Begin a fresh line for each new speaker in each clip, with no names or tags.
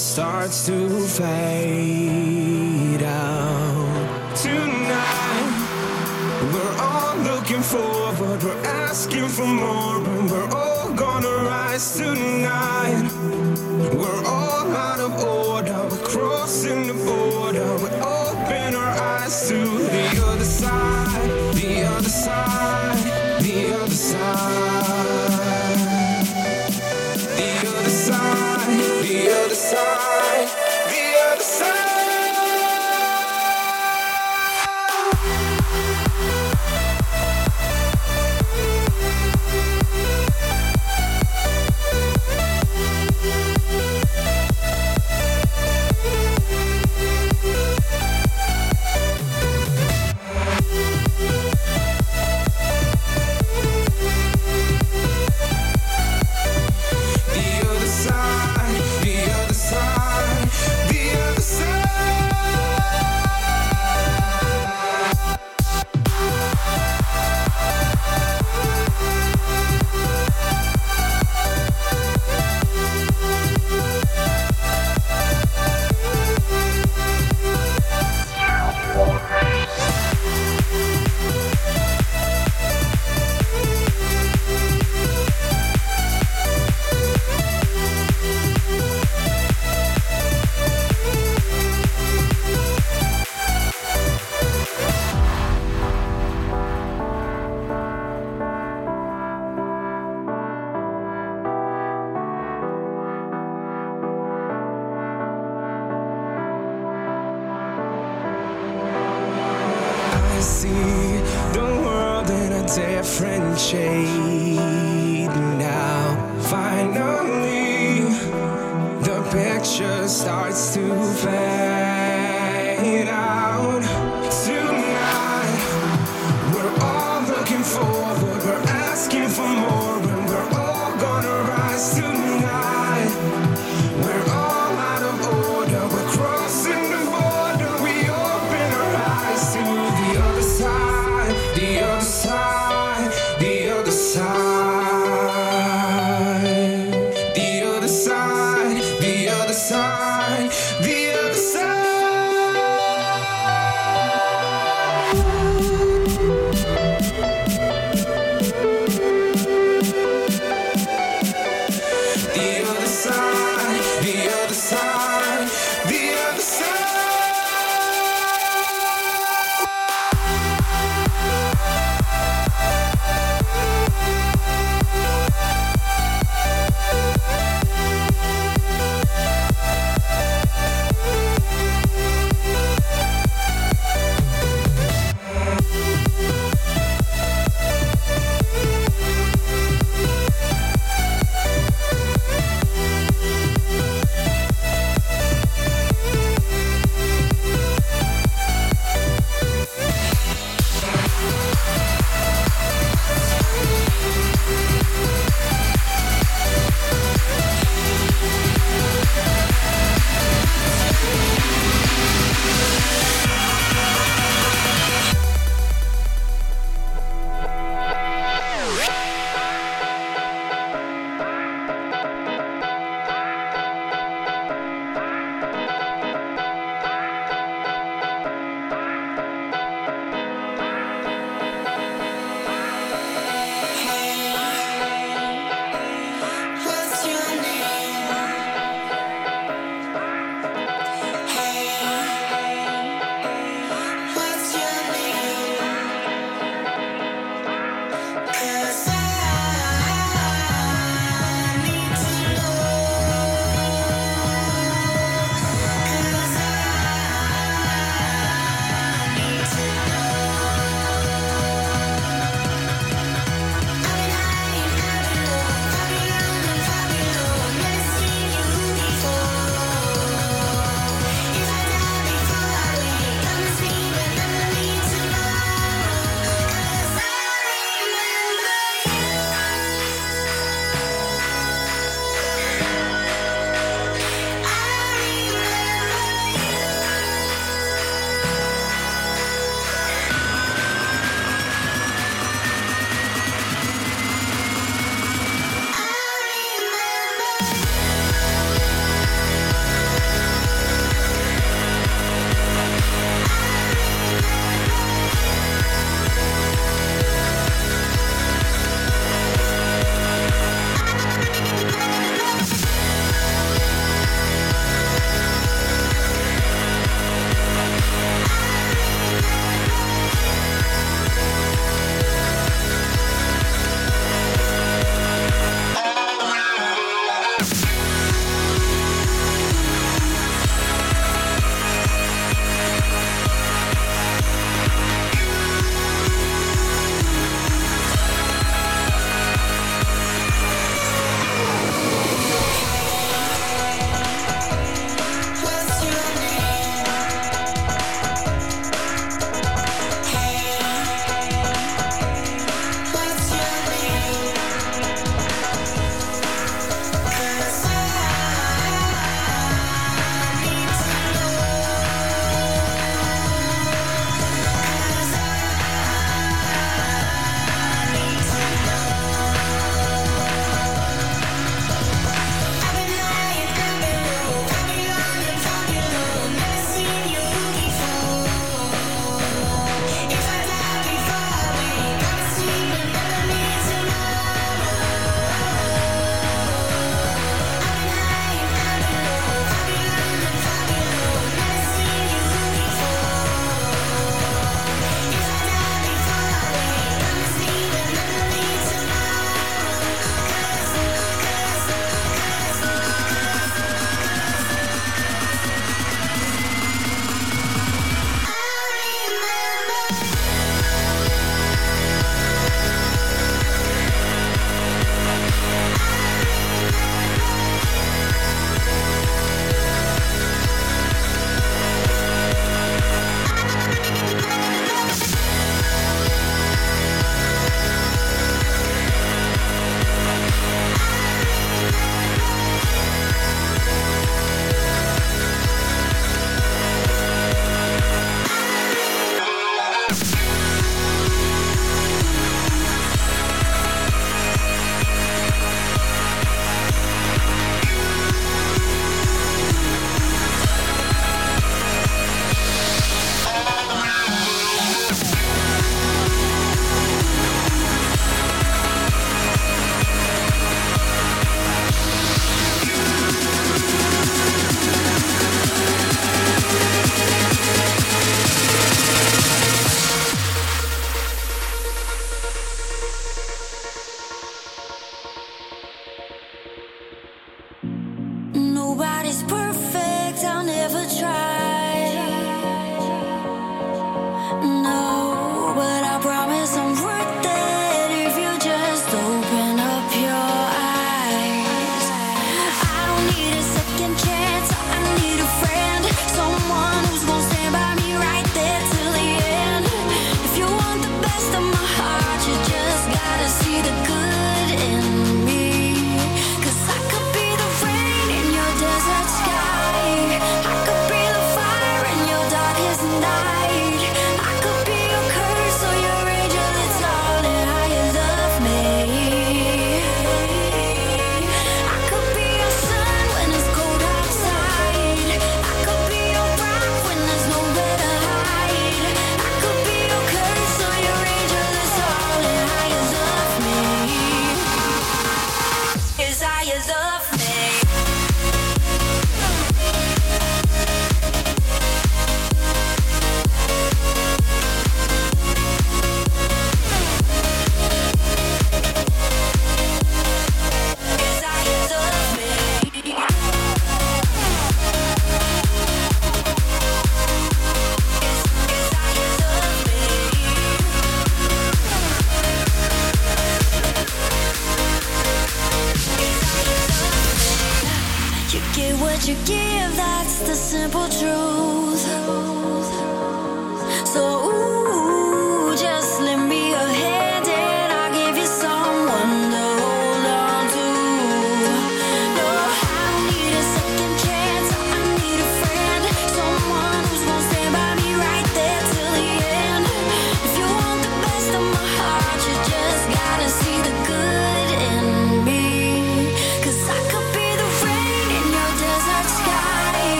starts to fade out. Tonight, we're all looking forward, we're asking for more, and we're all gonna rise tonight. We're all out of order, we're crossing the border, we open our eyes to the other side, the other side, the other side, different shade now.
Finally, the picture starts to
fade out.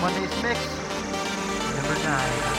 Mondays mix, number 9.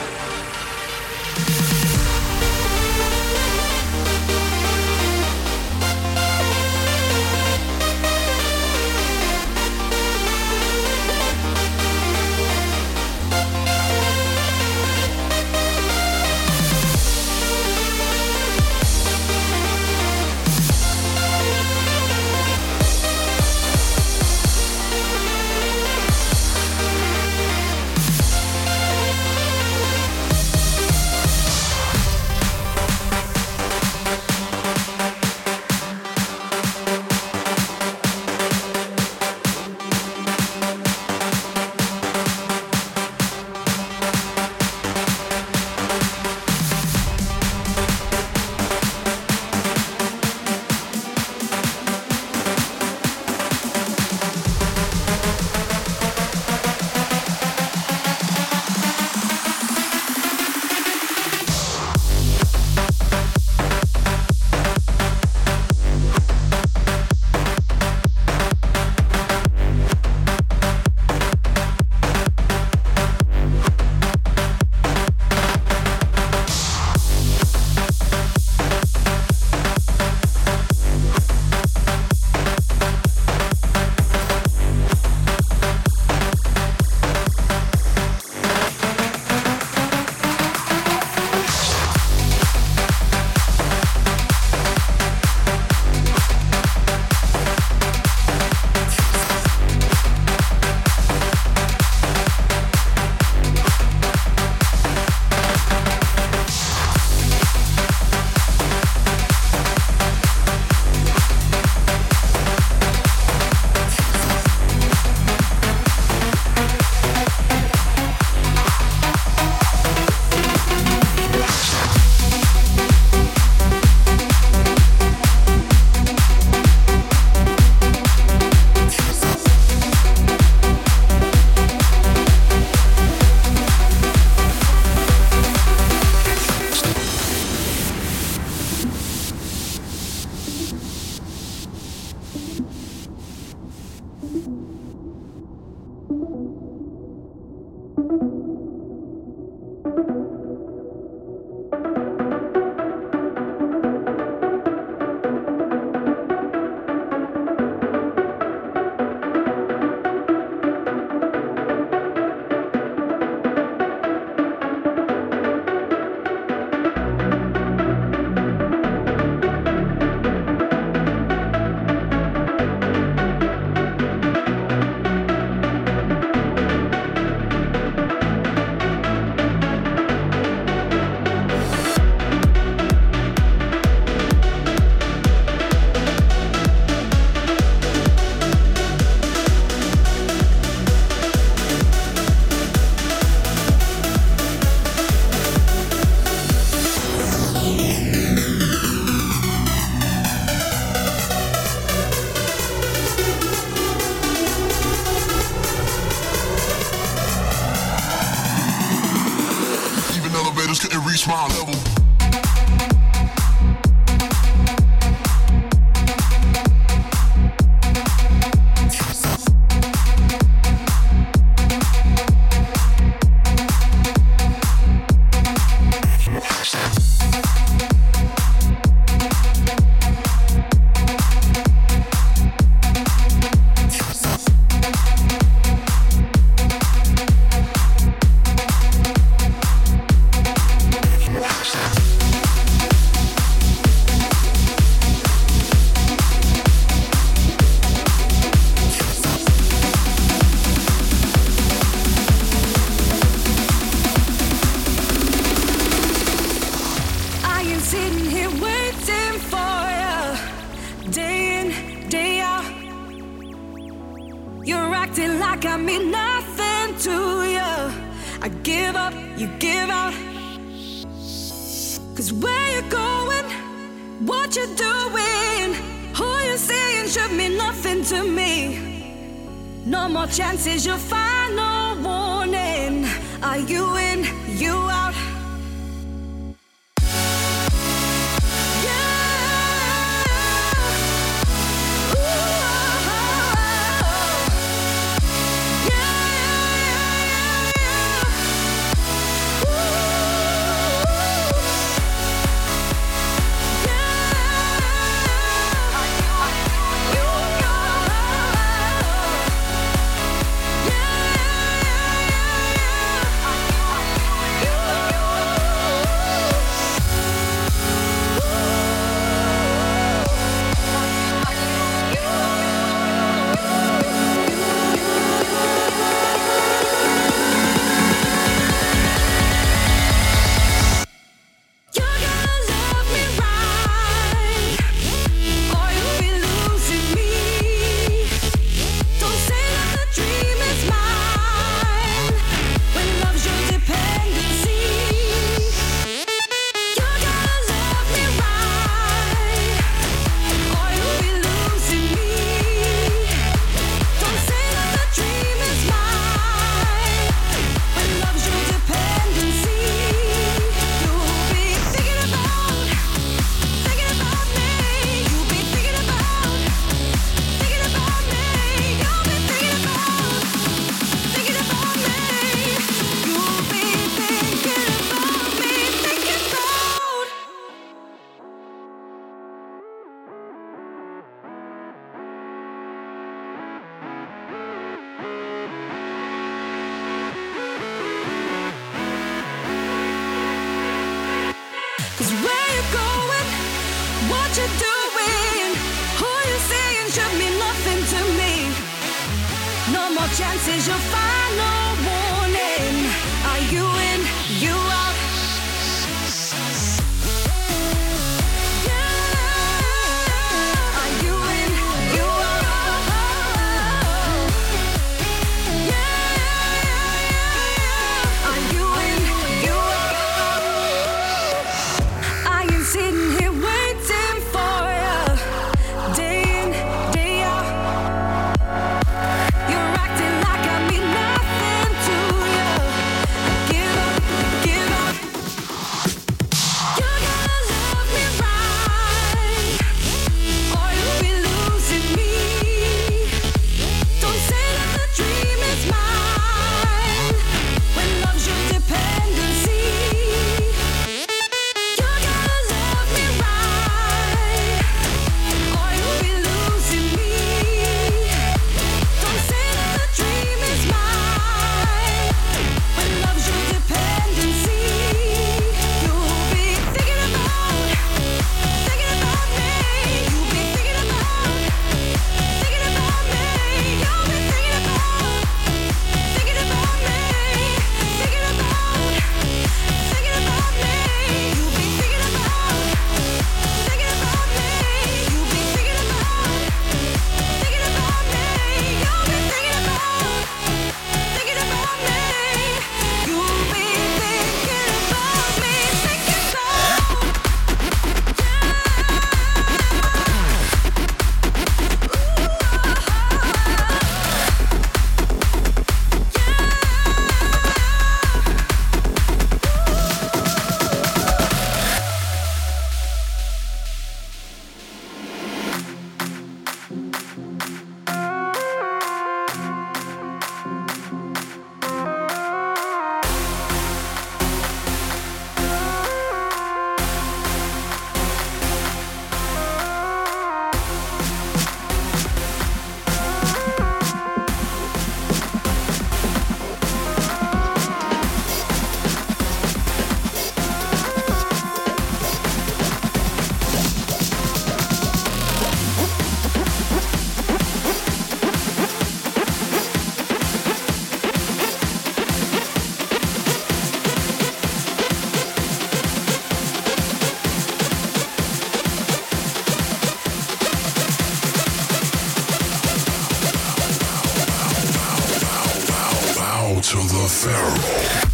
to the Pharaoh.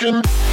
fucking.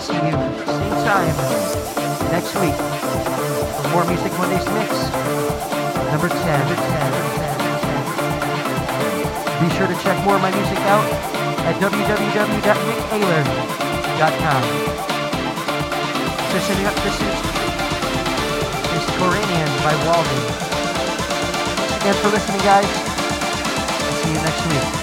I'll see you same time next week for More Music Mondays mix. Number 10. Be sure to check more of my music out at www.nicktaylor.com. Listening up, this is, Coranian by Walden. Thanks for listening, guys. See you next week.